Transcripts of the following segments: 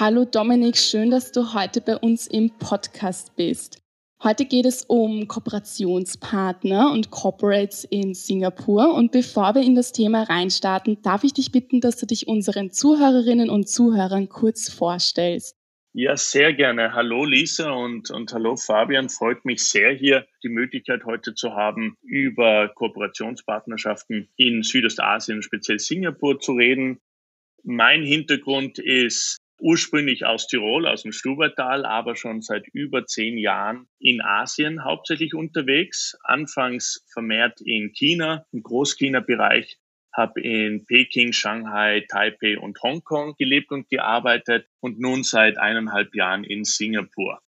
Hallo Dominik, schön, dass du heute bei uns im Podcast bist. Heute geht es um Kooperationspartner und Corporates in Singapur. Und bevor wir in das Thema reinstarten, darf ich dich bitten, dass du dich unseren Zuhörerinnen und Zuhörern kurz vorstellst. Ja, sehr gerne. Hallo Lisa und, und hallo Fabian. Freut mich sehr, hier die Möglichkeit heute zu haben, über Kooperationspartnerschaften in Südostasien, speziell Singapur, zu reden. Mein Hintergrund ist ursprünglich aus Tirol, aus dem Stubertal, aber schon seit über zehn Jahren in Asien hauptsächlich unterwegs. Anfangs vermehrt in China, im Großchina-Bereich, habe in Peking, Shanghai, Taipei und Hongkong gelebt und gearbeitet und nun seit eineinhalb Jahren in Singapur.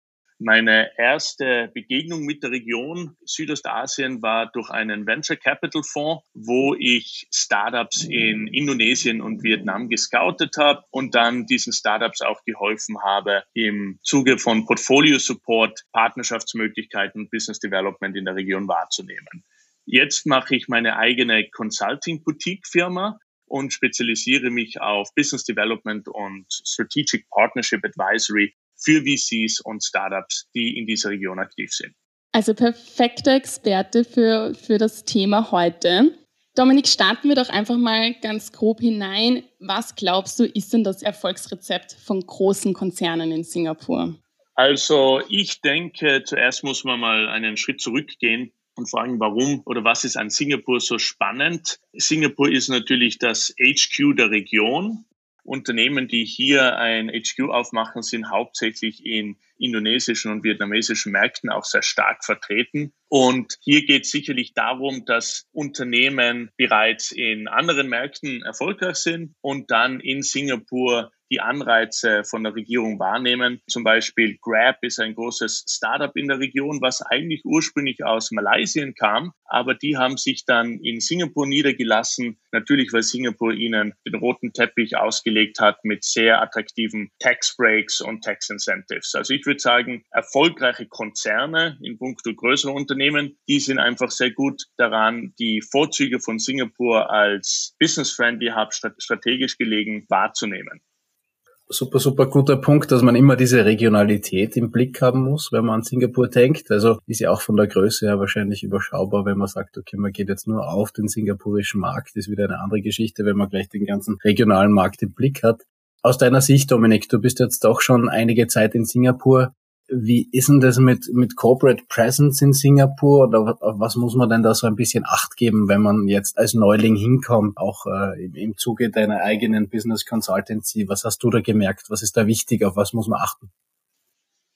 Meine erste Begegnung mit der Region Südostasien war durch einen Venture Capital Fonds, wo ich Startups in Indonesien und Vietnam gescoutet habe und dann diesen Startups auch geholfen habe, im Zuge von Portfolio Support Partnerschaftsmöglichkeiten und Business Development in der Region wahrzunehmen. Jetzt mache ich meine eigene Consulting Boutique Firma und spezialisiere mich auf Business Development und Strategic Partnership Advisory für VCs und Startups, die in dieser Region aktiv sind. Also perfekter Experte für, für das Thema heute. Dominik, starten wir doch einfach mal ganz grob hinein. Was glaubst du, ist denn das Erfolgsrezept von großen Konzernen in Singapur? Also ich denke, zuerst muss man mal einen Schritt zurückgehen und fragen, warum oder was ist an Singapur so spannend. Singapur ist natürlich das HQ der Region. Unternehmen, die hier ein HQ aufmachen, sind hauptsächlich in indonesischen und vietnamesischen Märkten auch sehr stark vertreten. Und hier geht es sicherlich darum, dass Unternehmen bereits in anderen Märkten erfolgreich sind und dann in Singapur die Anreize von der Regierung wahrnehmen. Zum Beispiel Grab ist ein großes Startup in der Region, was eigentlich ursprünglich aus Malaysia kam, aber die haben sich dann in Singapur niedergelassen, natürlich weil Singapur ihnen den roten Teppich ausgelegt hat mit sehr attraktiven Tax Breaks und Tax Incentives. Also ich würde sagen, erfolgreiche Konzerne in puncto größere Unternehmen, die sind einfach sehr gut daran, die Vorzüge von Singapur als business-friendly Hub strategisch gelegen wahrzunehmen super, super guter Punkt, dass man immer diese Regionalität im Blick haben muss, wenn man an Singapur denkt. Also ist ja auch von der Größe her wahrscheinlich überschaubar, wenn man sagt, okay, man geht jetzt nur auf den singapurischen Markt, ist wieder eine andere Geschichte, wenn man gleich den ganzen regionalen Markt im Blick hat. Aus deiner Sicht, Dominik, du bist jetzt doch schon einige Zeit in Singapur. Wie ist denn das mit, mit Corporate Presence in Singapur oder was muss man denn da so ein bisschen Acht geben, wenn man jetzt als Neuling hinkommt, auch äh, im, im Zuge deiner eigenen Business Consultancy? Was hast du da gemerkt? Was ist da wichtig? Auf was muss man achten?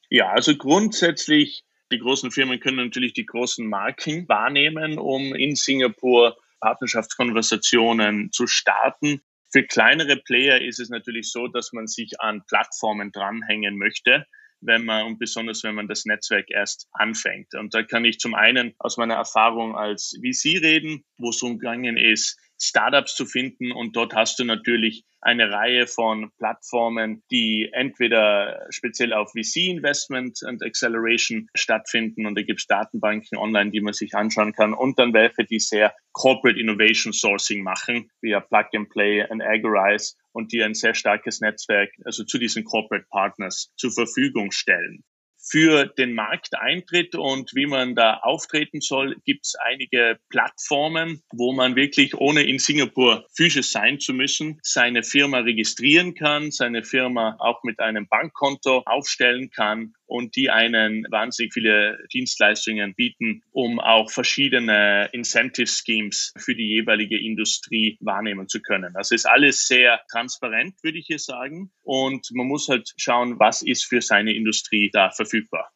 Ja, also grundsätzlich, die großen Firmen können natürlich die großen Marken wahrnehmen, um in Singapur Partnerschaftskonversationen zu starten. Für kleinere Player ist es natürlich so, dass man sich an Plattformen dranhängen möchte wenn man und besonders wenn man das Netzwerk erst anfängt. Und da kann ich zum einen aus meiner Erfahrung als VC reden, wo es umgegangen ist, Startups zu finden. Und dort hast du natürlich eine Reihe von Plattformen, die entweder speziell auf VC-Investment und Acceleration stattfinden. Und da gibt es Datenbanken online, die man sich anschauen kann. Und dann welche, die sehr Corporate Innovation Sourcing machen, via Plug and Play und Agorize und die ein sehr starkes Netzwerk, also zu diesen Corporate Partners zur Verfügung stellen. Für den Markteintritt und wie man da auftreten soll, gibt es einige Plattformen, wo man wirklich, ohne in Singapur physisch sein zu müssen, seine Firma registrieren kann, seine Firma auch mit einem Bankkonto aufstellen kann und die einen wahnsinnig viele Dienstleistungen bieten, um auch verschiedene Incentive Schemes für die jeweilige Industrie wahrnehmen zu können. Das ist alles sehr transparent, würde ich hier sagen. Und man muss halt schauen, was ist für seine Industrie da verfügbar.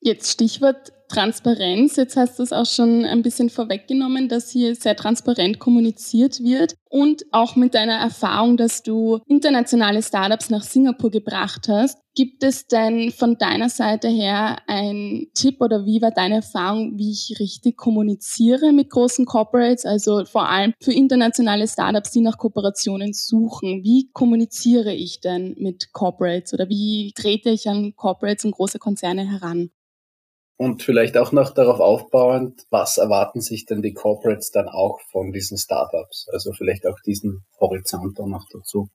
Jetzt Stichwort Transparenz. Jetzt hast du es auch schon ein bisschen vorweggenommen, dass hier sehr transparent kommuniziert wird und auch mit deiner Erfahrung, dass du internationale Startups nach Singapur gebracht hast. Gibt es denn von deiner Seite her ein Tipp oder wie war deine Erfahrung, wie ich richtig kommuniziere mit großen Corporates, also vor allem für internationale Startups, die nach Kooperationen suchen? Wie kommuniziere ich denn mit Corporates oder wie trete ich an Corporates und große Konzerne heran? Und vielleicht auch noch darauf aufbauend, was erwarten sich denn die Corporates dann auch von diesen Startups? Also vielleicht auch diesen Horizont dann noch dazu.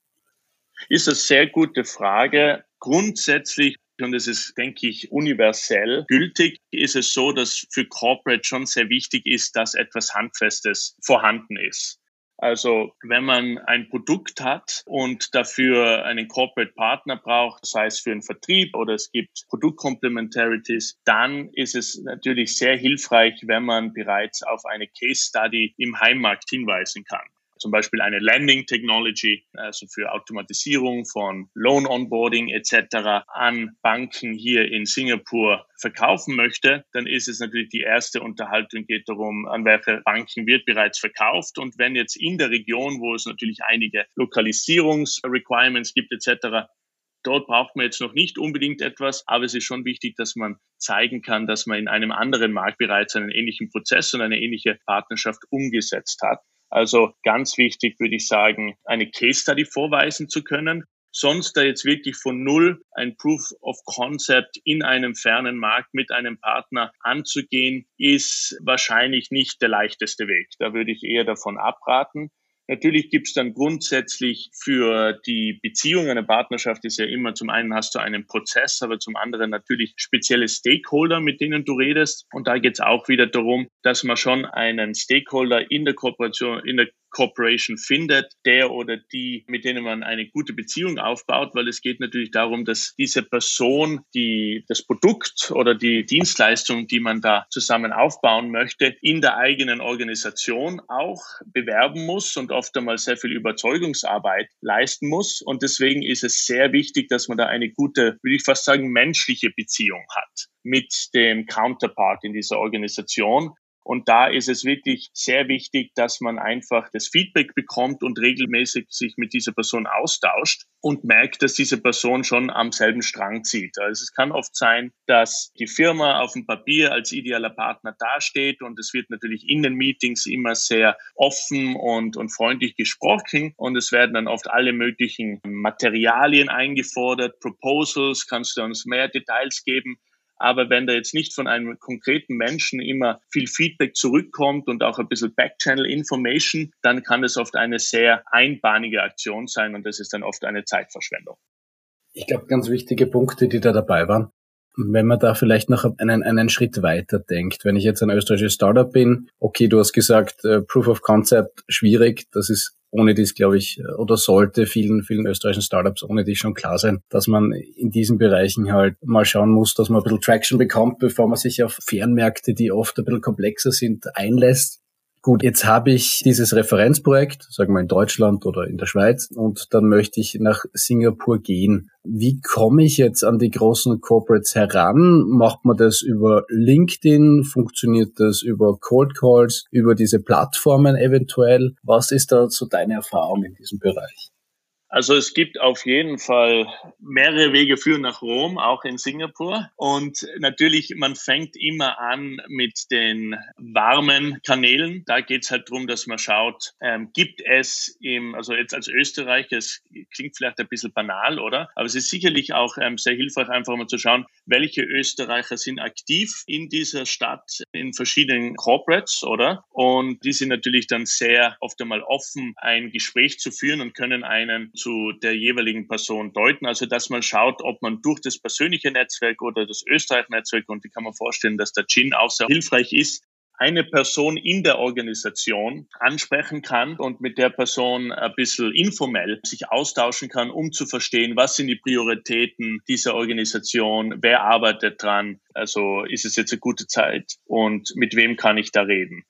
Ist eine sehr gute Frage. Grundsätzlich und es ist, denke ich, universell gültig, ist es so, dass für Corporate schon sehr wichtig ist, dass etwas Handfestes vorhanden ist. Also wenn man ein Produkt hat und dafür einen Corporate Partner braucht, sei es für einen Vertrieb oder es gibt Produktcomplementarities, dann ist es natürlich sehr hilfreich, wenn man bereits auf eine Case Study im Heimmarkt hinweisen kann zum Beispiel eine Landing Technology, also für Automatisierung von Loan Onboarding etc. an Banken hier in Singapur verkaufen möchte, dann ist es natürlich die erste Unterhaltung geht darum, an welche Banken wird bereits verkauft und wenn jetzt in der Region, wo es natürlich einige Lokalisierungsrequirements gibt etc., Dort braucht man jetzt noch nicht unbedingt etwas, aber es ist schon wichtig, dass man zeigen kann, dass man in einem anderen Markt bereits einen ähnlichen Prozess und eine ähnliche Partnerschaft umgesetzt hat. Also ganz wichtig würde ich sagen, eine Case Study vorweisen zu können. Sonst da jetzt wirklich von Null ein Proof of Concept in einem fernen Markt mit einem Partner anzugehen, ist wahrscheinlich nicht der leichteste Weg. Da würde ich eher davon abraten. Natürlich gibt es dann grundsätzlich für die Beziehung, eine Partnerschaft ist ja immer, zum einen hast du einen Prozess, aber zum anderen natürlich spezielle Stakeholder, mit denen du redest. Und da geht es auch wieder darum, dass man schon einen Stakeholder in der Kooperation, in der Corporation findet, der oder die, mit denen man eine gute Beziehung aufbaut, weil es geht natürlich darum, dass diese Person, die das Produkt oder die Dienstleistung, die man da zusammen aufbauen möchte, in der eigenen Organisation auch bewerben muss und oft einmal sehr viel Überzeugungsarbeit leisten muss. Und deswegen ist es sehr wichtig, dass man da eine gute, würde ich fast sagen, menschliche Beziehung hat mit dem Counterpart in dieser Organisation, und da ist es wirklich sehr wichtig, dass man einfach das Feedback bekommt und regelmäßig sich mit dieser Person austauscht und merkt, dass diese Person schon am selben Strang zieht. Also es kann oft sein, dass die Firma auf dem Papier als idealer Partner dasteht und es wird natürlich in den Meetings immer sehr offen und, und freundlich gesprochen und es werden dann oft alle möglichen Materialien eingefordert, Proposals, kannst du uns mehr Details geben? Aber wenn da jetzt nicht von einem konkreten Menschen immer viel Feedback zurückkommt und auch ein bisschen Backchannel Information, dann kann es oft eine sehr einbahnige Aktion sein und das ist dann oft eine Zeitverschwendung. Ich glaube, ganz wichtige Punkte, die da dabei waren. Wenn man da vielleicht noch einen, einen Schritt weiter denkt, wenn ich jetzt ein österreichisches Startup bin, okay, du hast gesagt, äh, Proof of Concept schwierig, das ist ohne dies, glaube ich, oder sollte vielen, vielen österreichischen Startups ohne dies schon klar sein, dass man in diesen Bereichen halt mal schauen muss, dass man ein bisschen Traction bekommt, bevor man sich auf Fernmärkte, die oft ein bisschen komplexer sind, einlässt. Gut, jetzt habe ich dieses Referenzprojekt, sagen wir in Deutschland oder in der Schweiz, und dann möchte ich nach Singapur gehen. Wie komme ich jetzt an die großen Corporates heran? Macht man das über LinkedIn? Funktioniert das über Cold Calls, über diese Plattformen eventuell? Was ist da so deine Erfahrung in diesem Bereich? Also es gibt auf jeden Fall mehrere Wege führen nach Rom, auch in Singapur. Und natürlich, man fängt immer an mit den warmen Kanälen. Da geht es halt darum, dass man schaut, ähm, gibt es im, also jetzt als Österreicher, es klingt vielleicht ein bisschen banal, oder? Aber es ist sicherlich auch ähm, sehr hilfreich, einfach mal zu schauen, welche Österreicher sind aktiv in dieser Stadt in verschiedenen Corporates, oder? Und die sind natürlich dann sehr oft einmal offen, ein Gespräch zu führen und können einen zu der jeweiligen Person deuten. Also dass man schaut, ob man durch das persönliche Netzwerk oder das Österreich-Netzwerk, und ich kann man vorstellen, dass der Gin auch sehr hilfreich ist, eine Person in der Organisation ansprechen kann und mit der Person ein bisschen informell sich austauschen kann, um zu verstehen, was sind die Prioritäten dieser Organisation, wer arbeitet dran, also ist es jetzt eine gute Zeit und mit wem kann ich da reden.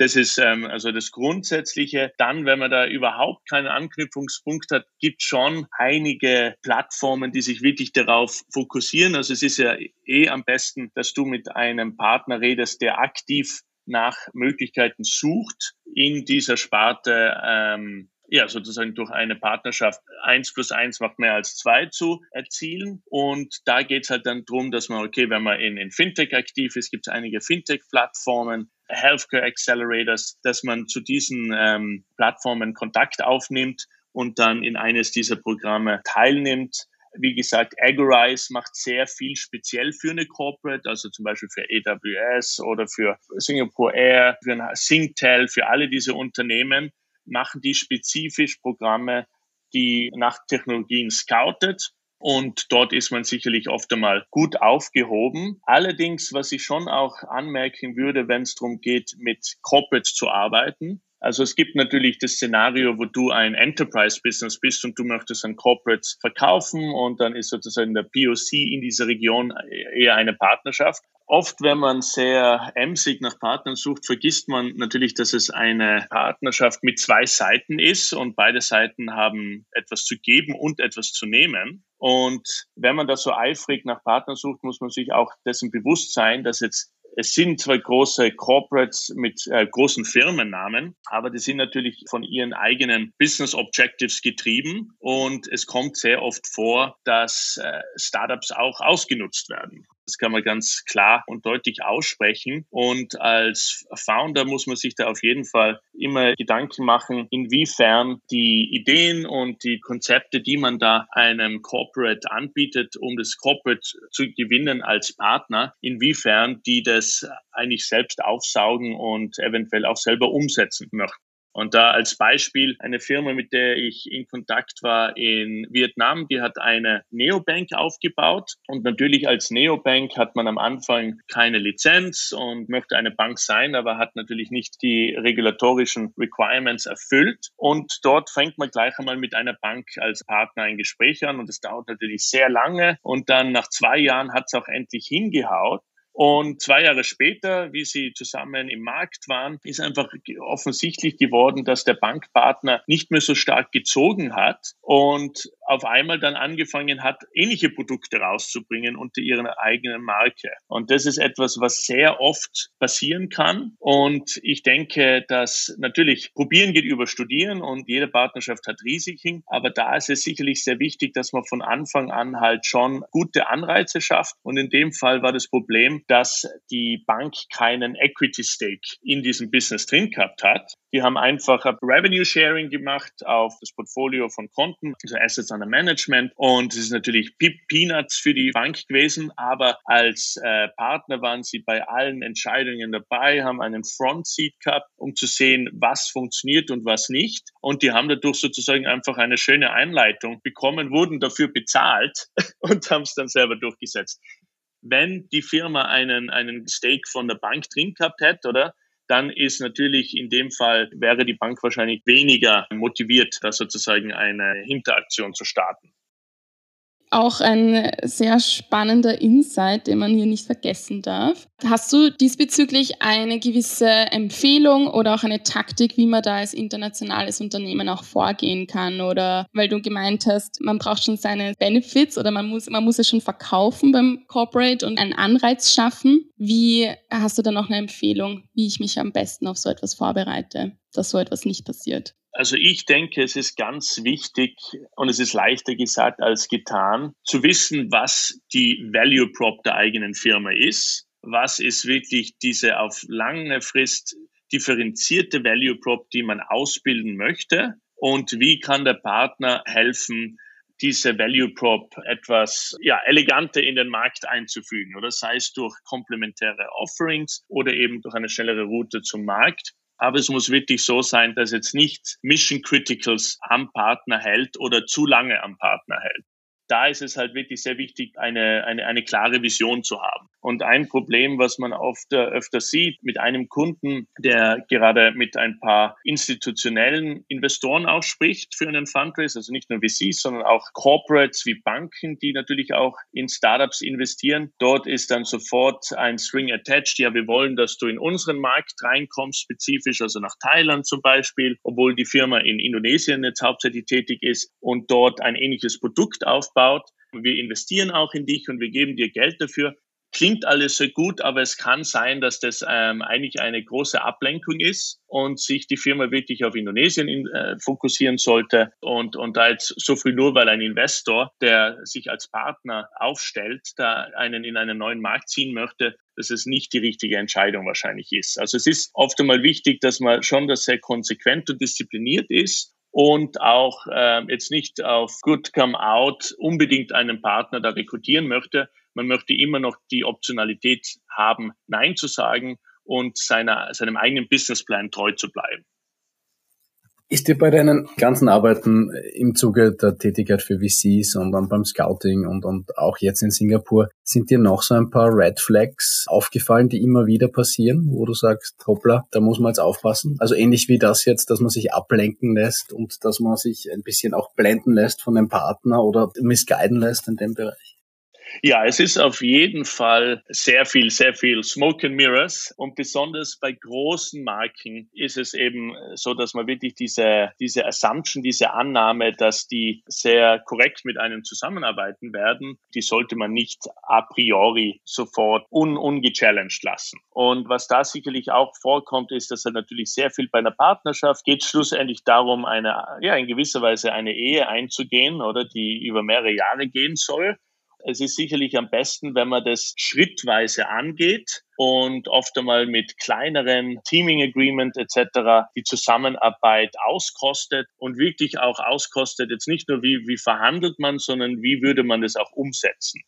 Das ist ähm, also das Grundsätzliche. Dann, wenn man da überhaupt keinen Anknüpfungspunkt hat, gibt schon einige Plattformen, die sich wirklich darauf fokussieren. Also es ist ja eh am besten, dass du mit einem Partner redest, der aktiv nach Möglichkeiten sucht, in dieser Sparte ähm, ja, sozusagen durch eine Partnerschaft eins plus eins macht mehr als zwei zu erzielen. Und da geht es halt dann drum, dass man, okay, wenn man in, in Fintech aktiv ist, gibt es einige Fintech-Plattformen, Healthcare Accelerators, dass man zu diesen ähm, Plattformen Kontakt aufnimmt und dann in eines dieser Programme teilnimmt. Wie gesagt, Agorize macht sehr viel speziell für eine Corporate, also zum Beispiel für AWS oder für Singapore Air, für Singtel, für alle diese Unternehmen machen die spezifisch Programme die nach Technologien scoutet und dort ist man sicherlich oft einmal gut aufgehoben. Allerdings, was ich schon auch anmerken würde, wenn es darum geht, mit Corporates zu arbeiten, also es gibt natürlich das Szenario, wo du ein Enterprise-Business bist und du möchtest an Corporates verkaufen und dann ist sozusagen der POC in dieser Region eher eine Partnerschaft. Oft, wenn man sehr emsig nach Partnern sucht, vergisst man natürlich, dass es eine Partnerschaft mit zwei Seiten ist und beide Seiten haben etwas zu geben und etwas zu nehmen. Und wenn man da so eifrig nach Partnern sucht, muss man sich auch dessen bewusst sein, dass jetzt es sind zwar große Corporates mit äh, großen Firmennamen, aber die sind natürlich von ihren eigenen Business Objectives getrieben und es kommt sehr oft vor, dass äh, Startups auch ausgenutzt werden. Das kann man ganz klar und deutlich aussprechen. Und als Founder muss man sich da auf jeden Fall immer Gedanken machen, inwiefern die Ideen und die Konzepte, die man da einem Corporate anbietet, um das Corporate zu gewinnen als Partner, inwiefern die das eigentlich selbst aufsaugen und eventuell auch selber umsetzen möchten. Und da als Beispiel eine Firma, mit der ich in Kontakt war in Vietnam, die hat eine Neobank aufgebaut. Und natürlich als Neobank hat man am Anfang keine Lizenz und möchte eine Bank sein, aber hat natürlich nicht die regulatorischen Requirements erfüllt. Und dort fängt man gleich einmal mit einer Bank als Partner ein Gespräch an. Und es dauert natürlich sehr lange. Und dann nach zwei Jahren hat es auch endlich hingehaut. Und zwei Jahre später, wie sie zusammen im Markt waren, ist einfach offensichtlich geworden, dass der Bankpartner nicht mehr so stark gezogen hat und auf einmal dann angefangen hat, ähnliche Produkte rauszubringen unter ihrer eigenen Marke. Und das ist etwas, was sehr oft passieren kann. Und ich denke, dass natürlich probieren geht über studieren und jede Partnerschaft hat Risiken. Aber da ist es sicherlich sehr wichtig, dass man von Anfang an halt schon gute Anreize schafft. Und in dem Fall war das Problem, dass die Bank keinen Equity Stake in diesem Business drin gehabt hat. Die haben einfach Revenue Sharing gemacht auf das Portfolio von Konten, also Assets under Management. Und es ist natürlich Peanuts für die Bank gewesen, aber als äh, Partner waren sie bei allen Entscheidungen dabei, haben einen Front Seat gehabt, um zu sehen, was funktioniert und was nicht. Und die haben dadurch sozusagen einfach eine schöne Einleitung bekommen, wurden dafür bezahlt und haben es dann selber durchgesetzt wenn die Firma einen, einen Stake von der Bank drin gehabt hätte, oder? Dann ist natürlich in dem Fall, wäre die Bank wahrscheinlich weniger motiviert, da sozusagen eine Hinteraktion zu starten. Auch ein sehr spannender Insight, den man hier nicht vergessen darf. Hast du diesbezüglich eine gewisse Empfehlung oder auch eine Taktik, wie man da als internationales Unternehmen auch vorgehen kann? Oder weil du gemeint hast, man braucht schon seine Benefits oder man muss, man muss es schon verkaufen beim Corporate und einen Anreiz schaffen. Wie hast du da noch eine Empfehlung, wie ich mich am besten auf so etwas vorbereite, dass so etwas nicht passiert? Also ich denke, es ist ganz wichtig und es ist leichter gesagt als getan, zu wissen, was die Value Prop der eigenen Firma ist. Was ist wirklich diese auf lange Frist differenzierte Value Prop, die man ausbilden möchte? Und wie kann der Partner helfen, diese Value Prop etwas ja, eleganter in den Markt einzufügen, oder sei es durch komplementäre Offerings oder eben durch eine schnellere Route zum Markt. Aber es muss wirklich so sein, dass jetzt nicht Mission Criticals am Partner hält oder zu lange am Partner hält da ist es halt wirklich sehr wichtig, eine, eine, eine klare Vision zu haben. Und ein Problem, was man oft öfter sieht mit einem Kunden, der gerade mit ein paar institutionellen Investoren auch spricht für einen Fundraise, also nicht nur VCs, sondern auch Corporates wie Banken, die natürlich auch in Startups investieren. Dort ist dann sofort ein String attached. Ja, wir wollen, dass du in unseren Markt reinkommst, spezifisch, also nach Thailand zum Beispiel, obwohl die Firma in Indonesien jetzt hauptsächlich tätig ist und dort ein ähnliches Produkt aufbaut. Wir investieren auch in dich und wir geben dir Geld dafür klingt alles so gut, aber es kann sein, dass das ähm, eigentlich eine große Ablenkung ist und sich die Firma wirklich auf Indonesien in, äh, fokussieren sollte und, und da jetzt so früh nur, weil ein Investor, der sich als Partner aufstellt, da einen in einen neuen Markt ziehen möchte, dass es nicht die richtige Entscheidung wahrscheinlich ist. Also es ist oft einmal wichtig, dass man schon das sehr konsequent und diszipliniert ist und auch äh, jetzt nicht auf Good Come Out unbedingt einen Partner da rekrutieren möchte, man möchte immer noch die Optionalität haben, Nein zu sagen und seiner, seinem eigenen Businessplan treu zu bleiben. Ist dir bei deinen ganzen Arbeiten im Zuge der Tätigkeit für VCs und dann beim Scouting und, und auch jetzt in Singapur, sind dir noch so ein paar Red Flags aufgefallen, die immer wieder passieren, wo du sagst, hoppla, da muss man jetzt aufpassen? Also ähnlich wie das jetzt, dass man sich ablenken lässt und dass man sich ein bisschen auch blenden lässt von dem Partner oder missguiden lässt in dem Bereich? Ja, es ist auf jeden Fall sehr viel, sehr viel Smoke and Mirrors. Und besonders bei großen Marken ist es eben so, dass man wirklich diese, diese Assumption, diese Annahme, dass die sehr korrekt mit einem zusammenarbeiten werden, die sollte man nicht a priori sofort un, ungechallenged lassen. Und was da sicherlich auch vorkommt, ist, dass er natürlich sehr viel bei einer Partnerschaft geht schlussendlich darum, eine, ja, in gewisser Weise eine Ehe einzugehen oder die über mehrere Jahre gehen soll. Es ist sicherlich am besten, wenn man das schrittweise angeht und oft einmal mit kleineren Teaming Agreement etc. die Zusammenarbeit auskostet und wirklich auch auskostet, jetzt nicht nur wie, wie verhandelt man, sondern wie würde man das auch umsetzen.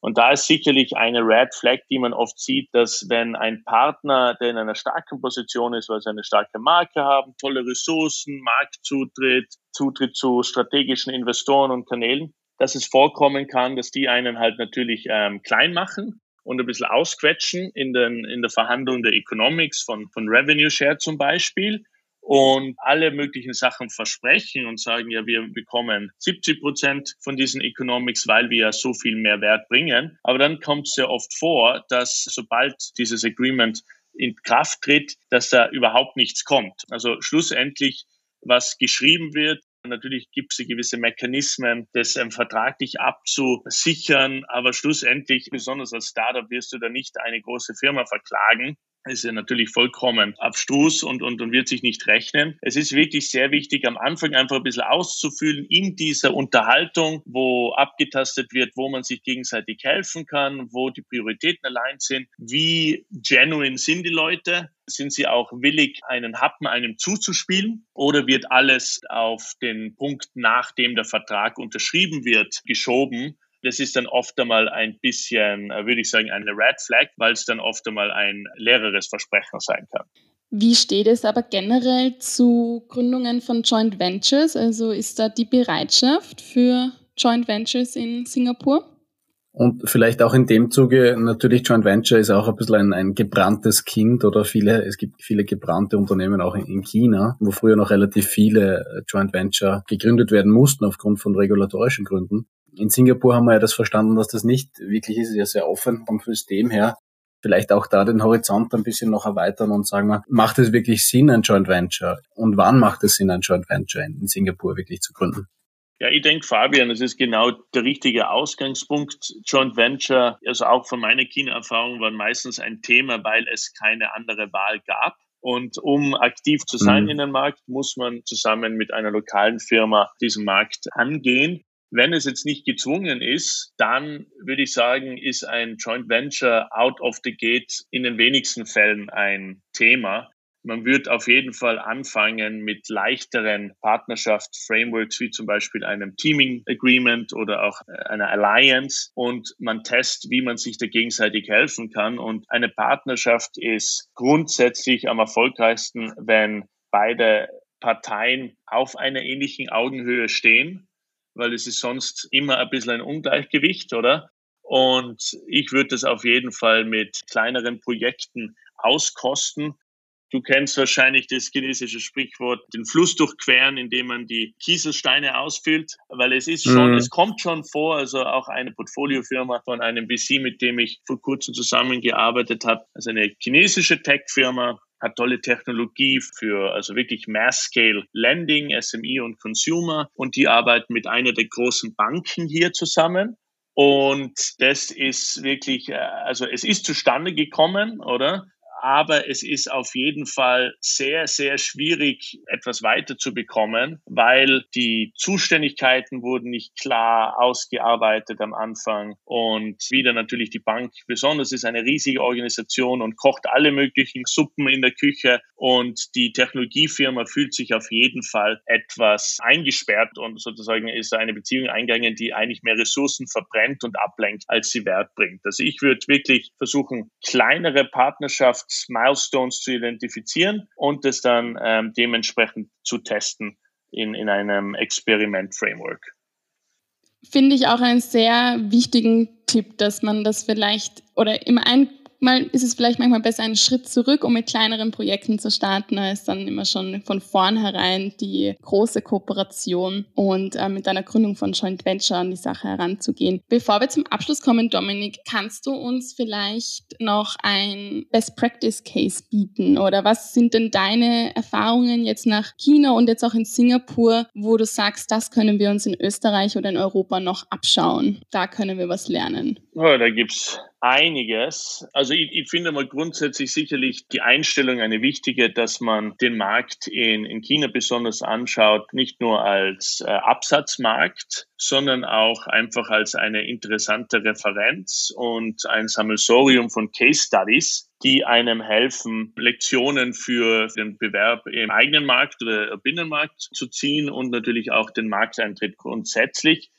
Und da ist sicherlich eine Red Flag, die man oft sieht, dass wenn ein Partner, der in einer starken Position ist, weil sie eine starke Marke haben, tolle Ressourcen, Marktzutritt, Zutritt zu strategischen Investoren und Kanälen, dass es vorkommen kann, dass die einen halt natürlich ähm, klein machen und ein bisschen ausquetschen in, den, in der Verhandlung der Economics von, von Revenue Share zum Beispiel und alle möglichen Sachen versprechen und sagen, ja, wir bekommen 70 Prozent von diesen Economics, weil wir ja so viel mehr Wert bringen. Aber dann kommt es sehr oft vor, dass sobald dieses Agreement in Kraft tritt, dass da überhaupt nichts kommt. Also schlussendlich, was geschrieben wird, Natürlich gibt es gewisse Mechanismen, das ähm, vertraglich abzusichern, aber schlussendlich, besonders als Startup, wirst du da nicht eine große Firma verklagen, ist ja natürlich vollkommen abstrus und, und, und wird sich nicht rechnen. Es ist wirklich sehr wichtig, am Anfang einfach ein bisschen auszufüllen in dieser Unterhaltung, wo abgetastet wird, wo man sich gegenseitig helfen kann, wo die Prioritäten allein sind, wie genuine sind die Leute, sind sie auch willig, einen Happen einem zuzuspielen oder wird alles auf den Punkt, nachdem der Vertrag unterschrieben wird, geschoben? Das ist dann oft einmal ein bisschen, äh, würde ich sagen, eine Red Flag, weil es dann oft einmal ein leereres Versprechen sein kann. Wie steht es aber generell zu Gründungen von Joint Ventures? Also ist da die Bereitschaft für Joint Ventures in Singapur? Und vielleicht auch in dem Zuge, natürlich Joint Venture ist auch ein bisschen ein, ein gebranntes Kind oder viele, es gibt viele gebrannte Unternehmen auch in, in, China, wo früher noch relativ viele Joint Venture gegründet werden mussten aufgrund von regulatorischen Gründen. In Singapur haben wir ja das verstanden, dass das nicht wirklich ist, ist ja sehr offen vom System her. Vielleicht auch da den Horizont ein bisschen noch erweitern und sagen wir, macht es wirklich Sinn, ein Joint Venture? Und wann macht es Sinn, ein Joint Venture in Singapur wirklich zu gründen? Ja, ich denke, Fabian, das ist genau der richtige Ausgangspunkt. Joint Venture, also auch von meiner China-Erfahrung, waren meistens ein Thema, weil es keine andere Wahl gab. Und um aktiv zu sein mhm. in dem Markt, muss man zusammen mit einer lokalen Firma diesen Markt angehen. Wenn es jetzt nicht gezwungen ist, dann würde ich sagen, ist ein Joint Venture out of the gate in den wenigsten Fällen ein Thema. Man wird auf jeden Fall anfangen mit leichteren Partnerschaftsframeworks wie zum Beispiel einem Teaming Agreement oder auch äh, einer Alliance und man testet, wie man sich da gegenseitig helfen kann. Und eine Partnerschaft ist grundsätzlich am erfolgreichsten, wenn beide Parteien auf einer ähnlichen Augenhöhe stehen weil es ist sonst immer ein bisschen ein Ungleichgewicht, oder? Und ich würde das auf jeden Fall mit kleineren Projekten auskosten. Du kennst wahrscheinlich das chinesische Sprichwort, den Fluss durchqueren, indem man die Kieselsteine ausfüllt, weil es ist schon, mhm. es kommt schon vor, also auch eine Portfoliofirma von einem VC, mit dem ich vor kurzem zusammengearbeitet habe, also eine chinesische Tech-Firma, hat tolle Technologie für also wirklich Mass-Scale Lending, SME und Consumer und die arbeiten mit einer der großen Banken hier zusammen. Und das ist wirklich, äh, also es ist zustande gekommen, oder? Aber es ist auf jeden Fall sehr, sehr schwierig, etwas weiterzubekommen, weil die Zuständigkeiten wurden nicht klar ausgearbeitet am Anfang und wieder natürlich die Bank besonders ist eine riesige Organisation und kocht alle möglichen Suppen in der Küche und die Technologiefirma fühlt sich auf jeden Fall etwas eingesperrt und sozusagen ist eine Beziehung eingegangen, die eigentlich mehr Ressourcen verbrennt und ablenkt, als sie Wert bringt. Also ich würde wirklich versuchen, kleinere Partnerschaften Partnerschaftsmilestones zu identifizieren und das dann ähm, dementsprechend zu testen in, in einem Experiment-Framework. Finde ich auch einen sehr wichtigen Tipp, dass man das vielleicht oder im ein mal ist es vielleicht manchmal besser, einen Schritt zurück, um mit kleineren Projekten zu starten, als dann immer schon von vornherein die große Kooperation und äh, mit einer Gründung von Joint Venture an die Sache heranzugehen. Bevor wir zum Abschluss kommen, Dominik, kannst du uns vielleicht noch ein Best Practice Case bieten oder was sind denn deine Erfahrungen jetzt nach China und jetzt auch in Singapur, wo du sagst, das können wir uns in Österreich oder in Europa noch abschauen? Da können wir was lernen. Oh, da gibt's einiges. Also ich, ich finde mal grundsätzlich sicherlich die Einstellung eine wichtige, dass man den Markt in, in China besonders anschaut, nicht nur als äh, Absatzmarkt, sondern auch einfach als eine interessante Referenz und ein Sammelsorium von Case Studies, die einem helfen, Lektionen für den Bewerb im eigenen Markt oder Binnenmarkt zu ziehen und natürlich auch den Markteintritt grundsätzlich.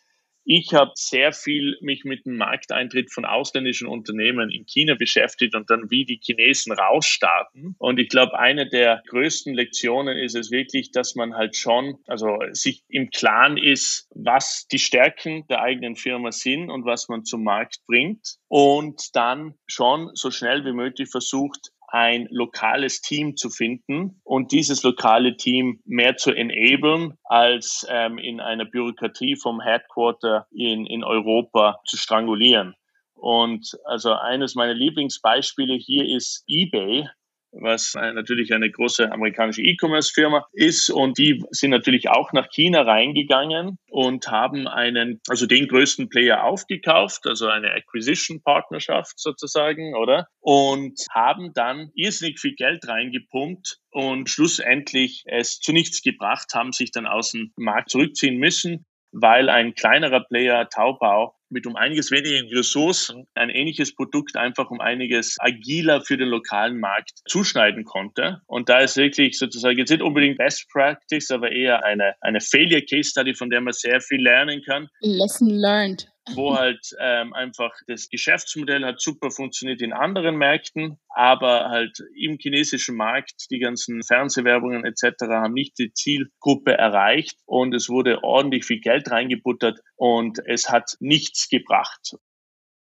Ich habe sehr viel mich mit dem Markteintritt von ausländischen Unternehmen in China beschäftigt und dann wie die Chinesen rausstarten. Und ich glaube, eine der größten Lektionen ist es wirklich, dass man halt schon, also sich im Klaren ist, was die Stärken der eigenen Firma sind und was man zum Markt bringt. Und dann schon so schnell wie möglich versucht, ein lokales Team zu finden und dieses lokale Team mehr zu enablen, als ähm, in einer Bürokratie vom Headquarter in, in Europa zu strangulieren. Und also eines meiner Lieblingsbeispiele hier ist eBay was natürlich eine große amerikanische E-Commerce-Firma ist. Und die sind natürlich auch nach China reingegangen und haben einen, also den größten Player aufgekauft, also eine Acquisition-Partnerschaft sozusagen, oder? Und haben dann irrsinnig viel Geld reingepumpt und schlussendlich es zu nichts gebracht, haben sich dann aus dem Markt zurückziehen müssen, weil ein kleinerer Player, Taobao, mit um einiges weniger Ressourcen ein ähnliches Produkt einfach um einiges agiler für den lokalen Markt zuschneiden konnte. Und da ist wirklich sozusagen jetzt nicht unbedingt Best Practice, aber eher eine, eine Failure Case Study, von der man sehr viel lernen kann. Lesson learned wo halt ähm, einfach das Geschäftsmodell hat super funktioniert in anderen Märkten, aber halt im chinesischen Markt die ganzen Fernsehwerbungen etc. haben nicht die Zielgruppe erreicht und es wurde ordentlich viel Geld reingebuttert und es hat nichts gebracht.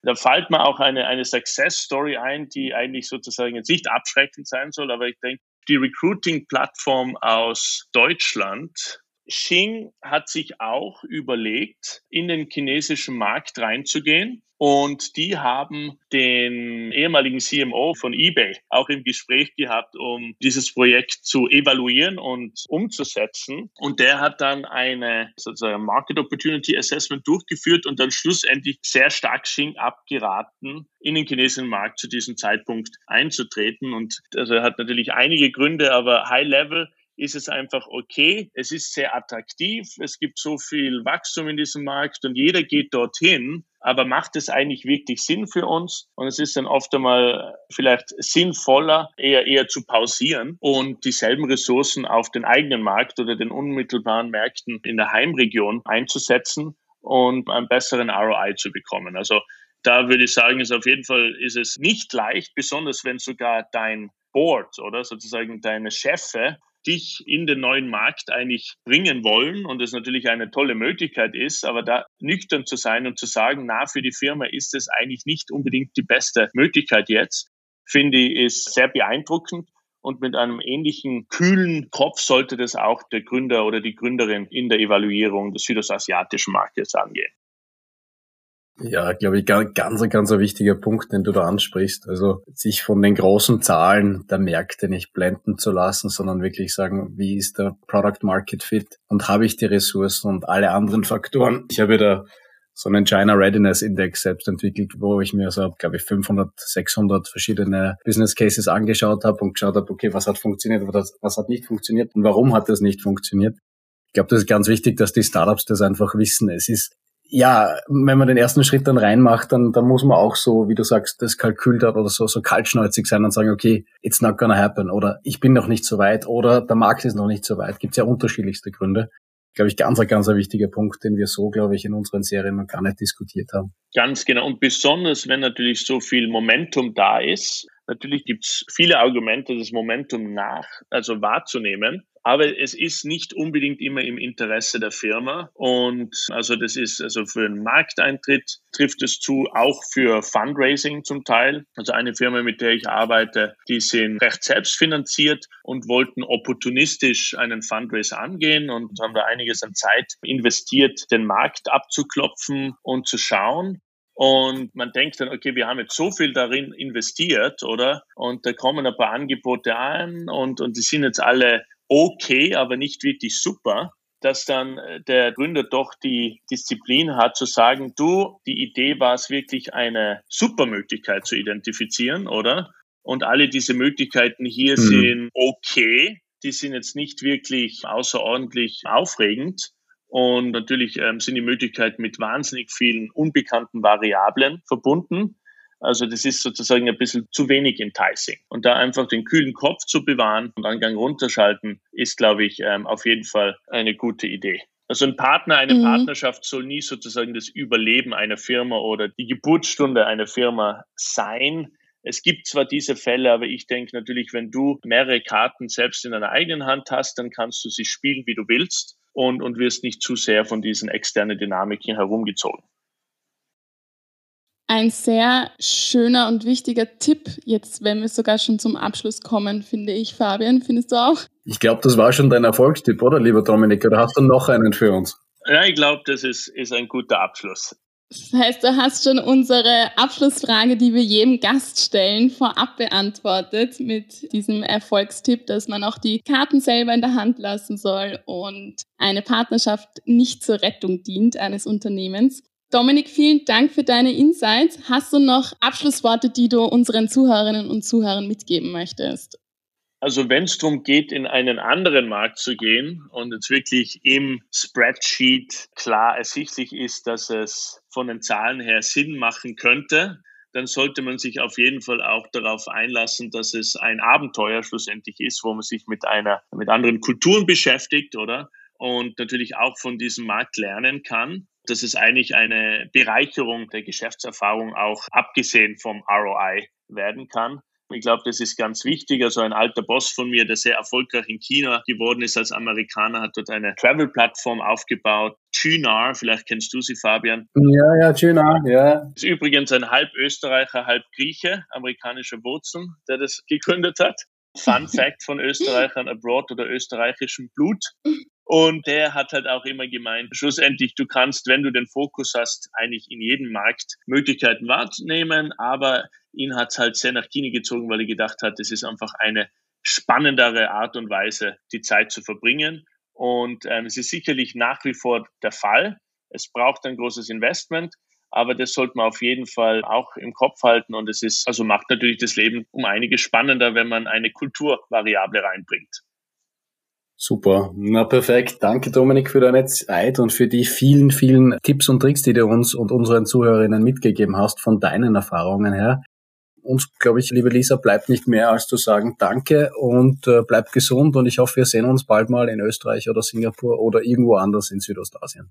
Da fällt mir auch eine, eine Success Story ein, die eigentlich sozusagen jetzt nicht abschreckend sein soll, aber ich denke, die Recruiting-Plattform aus Deutschland Xing hat sich auch überlegt, in den chinesischen Markt reinzugehen. Und die haben den ehemaligen CMO von eBay auch im Gespräch gehabt, um dieses Projekt zu evaluieren und umzusetzen. Und der hat dann eine sozusagen Market Opportunity Assessment durchgeführt und dann schlussendlich sehr stark Xing abgeraten, in den chinesischen Markt zu diesem Zeitpunkt einzutreten. Und also er hat natürlich einige Gründe, aber High Level ist es einfach okay. Es ist sehr attraktiv. Es gibt so viel Wachstum in diesem Markt und jeder geht dorthin. Aber macht es eigentlich wirklich Sinn für uns? Und es ist dann oft einmal vielleicht sinnvoller, eher, eher zu pausieren und dieselben Ressourcen auf den eigenen Markt oder den unmittelbaren Märkten in der Heimregion einzusetzen und einen besseren ROI zu bekommen. Also da würde ich sagen, ist auf jeden Fall ist es nicht leicht, besonders wenn sogar dein Board oder sozusagen deine Chefe dich in den neuen Markt eigentlich bringen wollen und es natürlich eine tolle Möglichkeit ist, aber da nüchtern zu sein und zu sagen, na, für die Firma ist es eigentlich nicht unbedingt die beste Möglichkeit jetzt, finde ich, ist sehr beeindruckend. Und mit einem ähnlichen kühlen Kopf sollte das auch der Gründer oder die Gründerin in der Evaluierung des südostasiatischen Marktes angehen. Ja, glaube ich, ganz, ganz, ganz ein wichtiger Punkt, den du da ansprichst. Also sich von den großen Zahlen der Märkte nicht blenden zu lassen, sondern wirklich sagen, wie ist der Product Market Fit und habe ich die Ressourcen und alle anderen Faktoren. Ich habe da so einen China Readiness Index selbst entwickelt, wo ich mir so, glaube ich, 500, 600 verschiedene Business Cases angeschaut habe und geschaut habe, okay, was hat funktioniert, was hat nicht funktioniert und warum hat das nicht funktioniert. Ich glaube, das ist ganz wichtig, dass die Startups das einfach wissen. Es ist ja, wenn man den ersten Schritt dann reinmacht, dann, dann muss man auch so, wie du sagst, das Kalkül da oder so, so kaltschnäuzig sein und sagen, okay, it's not gonna happen oder ich bin noch nicht so weit oder der Markt ist noch nicht so weit. Gibt ja unterschiedlichste Gründe. Glaube ich, ganz, ganz ein wichtiger Punkt, den wir so, glaube ich, in unseren Serien noch gar nicht diskutiert haben. Ganz genau. Und besonders, wenn natürlich so viel Momentum da ist, Natürlich gibt es viele Argumente, das Momentum nach, also wahrzunehmen. Aber es ist nicht unbedingt immer im Interesse der Firma. Und also das ist also für einen Markteintritt trifft es zu, auch für Fundraising zum Teil. Also eine Firma, mit der ich arbeite, die sind recht selbstfinanziert und wollten opportunistisch einen Fundraise angehen und haben da einiges an Zeit investiert, den Markt abzuklopfen und zu schauen. Und man denkt dann, okay, wir haben jetzt so viel darin investiert, oder? Und da kommen ein paar Angebote an und, und die sind jetzt alle okay, aber nicht wirklich super, dass dann äh, der Gründer doch die Disziplin hat zu sagen, du, die Idee war es wirklich eine super Möglichkeit zu identifizieren, oder? Und alle diese Möglichkeiten hier mhm. sind okay. Die sind jetzt nicht wirklich außerordentlich aufregend. Und natürlich ähm, sind die Möglichkeiten mit wahnsinnig vielen unbekannten Variablen verbunden. Also das ist sozusagen ein bisschen zu wenig enticing. Und da einfach den kühlen Kopf zu bewahren und Angang runterschalten, ist, glaube ich, ähm, auf jeden Fall eine gute Idee. Also ein Partner, eine mhm. Partnerschaft soll nie sozusagen das Überleben einer Firma oder die Geburtsstunde einer Firma sein. Es gibt zwar diese Fälle, aber ich denke natürlich, wenn du mehrere Karten selbst in deiner eigenen Hand hast, dann kannst du sie spielen, wie du willst und, und wirst nicht zu sehr von diesen externen Dynamiken herumgezogen. Ein sehr schöner und wichtiger Tipp, jetzt wenn wir sogar schon zum Abschluss kommen, finde ich, Fabian. Findest du auch? Ich glaube, das war schon dein Erfolgstipp, oder, lieber Dominik? Oder hast du noch einen für uns? Ja, ich glaube, das ist, ist ein guter Abschluss. Das heißt, du hast schon unsere Abschlussfrage, die wir jedem Gast stellen, vorab beantwortet mit diesem Erfolgstipp, dass man auch die Karten selber in der Hand lassen soll und eine Partnerschaft nicht zur Rettung dient eines Unternehmens. Dominik, vielen Dank für deine Insights. Hast du noch Abschlussworte, die du unseren Zuhörerinnen und Zuhörern mitgeben möchtest? Also wenn es darum geht, in einen anderen Markt zu gehen und jetzt wirklich im Spreadsheet klar ersichtlich ist, dass es von den Zahlen her Sinn machen könnte, dann sollte man sich auf jeden Fall auch darauf einlassen, dass es ein Abenteuer schlussendlich ist, wo man sich mit einer, mit anderen Kulturen beschäftigt, oder? Und natürlich auch von diesem Markt lernen kann dass es eigentlich eine Bereicherung der Geschäftserfahrung auch abgesehen vom ROI werden kann. Ich glaube, das ist ganz wichtig. Also ein alter Boss von mir, der sehr erfolgreich in China geworden ist als Amerikaner, hat dort eine Travel-Plattform aufgebaut. Chunar, vielleicht kennst du sie, Fabian. Ja, ja, Chunar, ja. Ist übrigens ein halb Österreicher, halb Grieche, amerikanische Wurzeln, der das gegründet hat. Fun Fact von Österreichern abroad oder österreichischem Blut. Und der hat halt auch immer gemeint, schlussendlich, du kannst, wenn du den Fokus hast, eigentlich in jedem Markt Möglichkeiten wahrnehmen, aber ihn hat es halt sehr nach China gezogen, weil er gedacht hat, es ist einfach eine spannendere Art und Weise, die Zeit zu verbringen. Und ähm, es ist sicherlich nach wie vor der Fall. Es braucht ein großes Investment, aber das sollte man auf jeden Fall auch im Kopf halten. Und es ist, also macht natürlich das Leben um einiges spannender, wenn man eine Kulturvariable reinbringt. Super, na perfekt. Danke Dominik für deine Zeit und für die vielen, vielen Tipps und Tricks, die du uns und unseren Zuhörerinnen mitgegeben hast von deinen Erfahrungen her. Uns, glaube ich, liebe Lisa, bleibt nicht mehr als zu sagen Danke und äh, bleibt gesund und ich hoffe, wir sehen uns bald mal in Österreich oder Singapur oder irgendwo anders in Südostasien.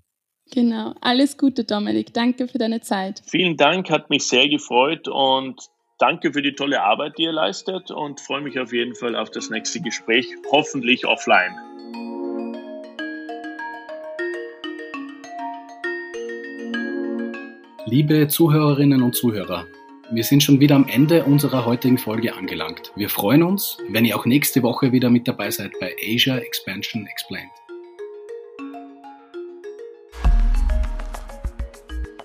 Genau, alles Gute Dominik, danke für deine Zeit. Vielen Dank, hat mich sehr gefreut und danke für die tolle Arbeit, die ihr leistet und freue mich auf jeden Fall auf das nächste Gespräch, hoffentlich offline. Liebe Zuhörerinnen und Zuhörer, wir sind schon wieder am Ende unserer heutigen Folge angelangt. Wir freuen uns, wenn ihr auch nächste Woche wieder mit dabei seid bei Asia Expansion Explained.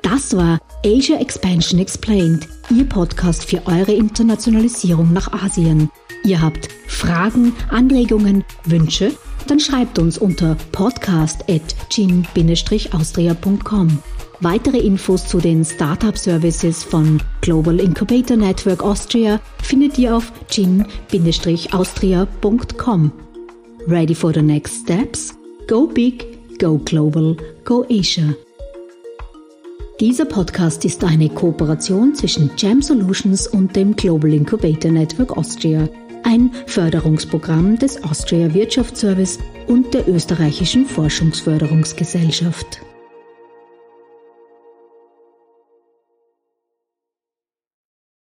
Das war Asia Expansion Explained, Ihr Podcast für eure Internationalisierung nach Asien. Ihr habt Fragen, Anregungen, Wünsche? Dann schreibt uns unter podcast.gin-austria.com. Weitere Infos zu den Startup Services von Global Incubator Network Austria findet ihr auf gin-austria.com. Ready for the next steps? Go big, go global, go Asia. Dieser Podcast ist eine Kooperation zwischen Jam Solutions und dem Global Incubator Network Austria, ein Förderungsprogramm des Austria Wirtschaftsservice und der österreichischen Forschungsförderungsgesellschaft.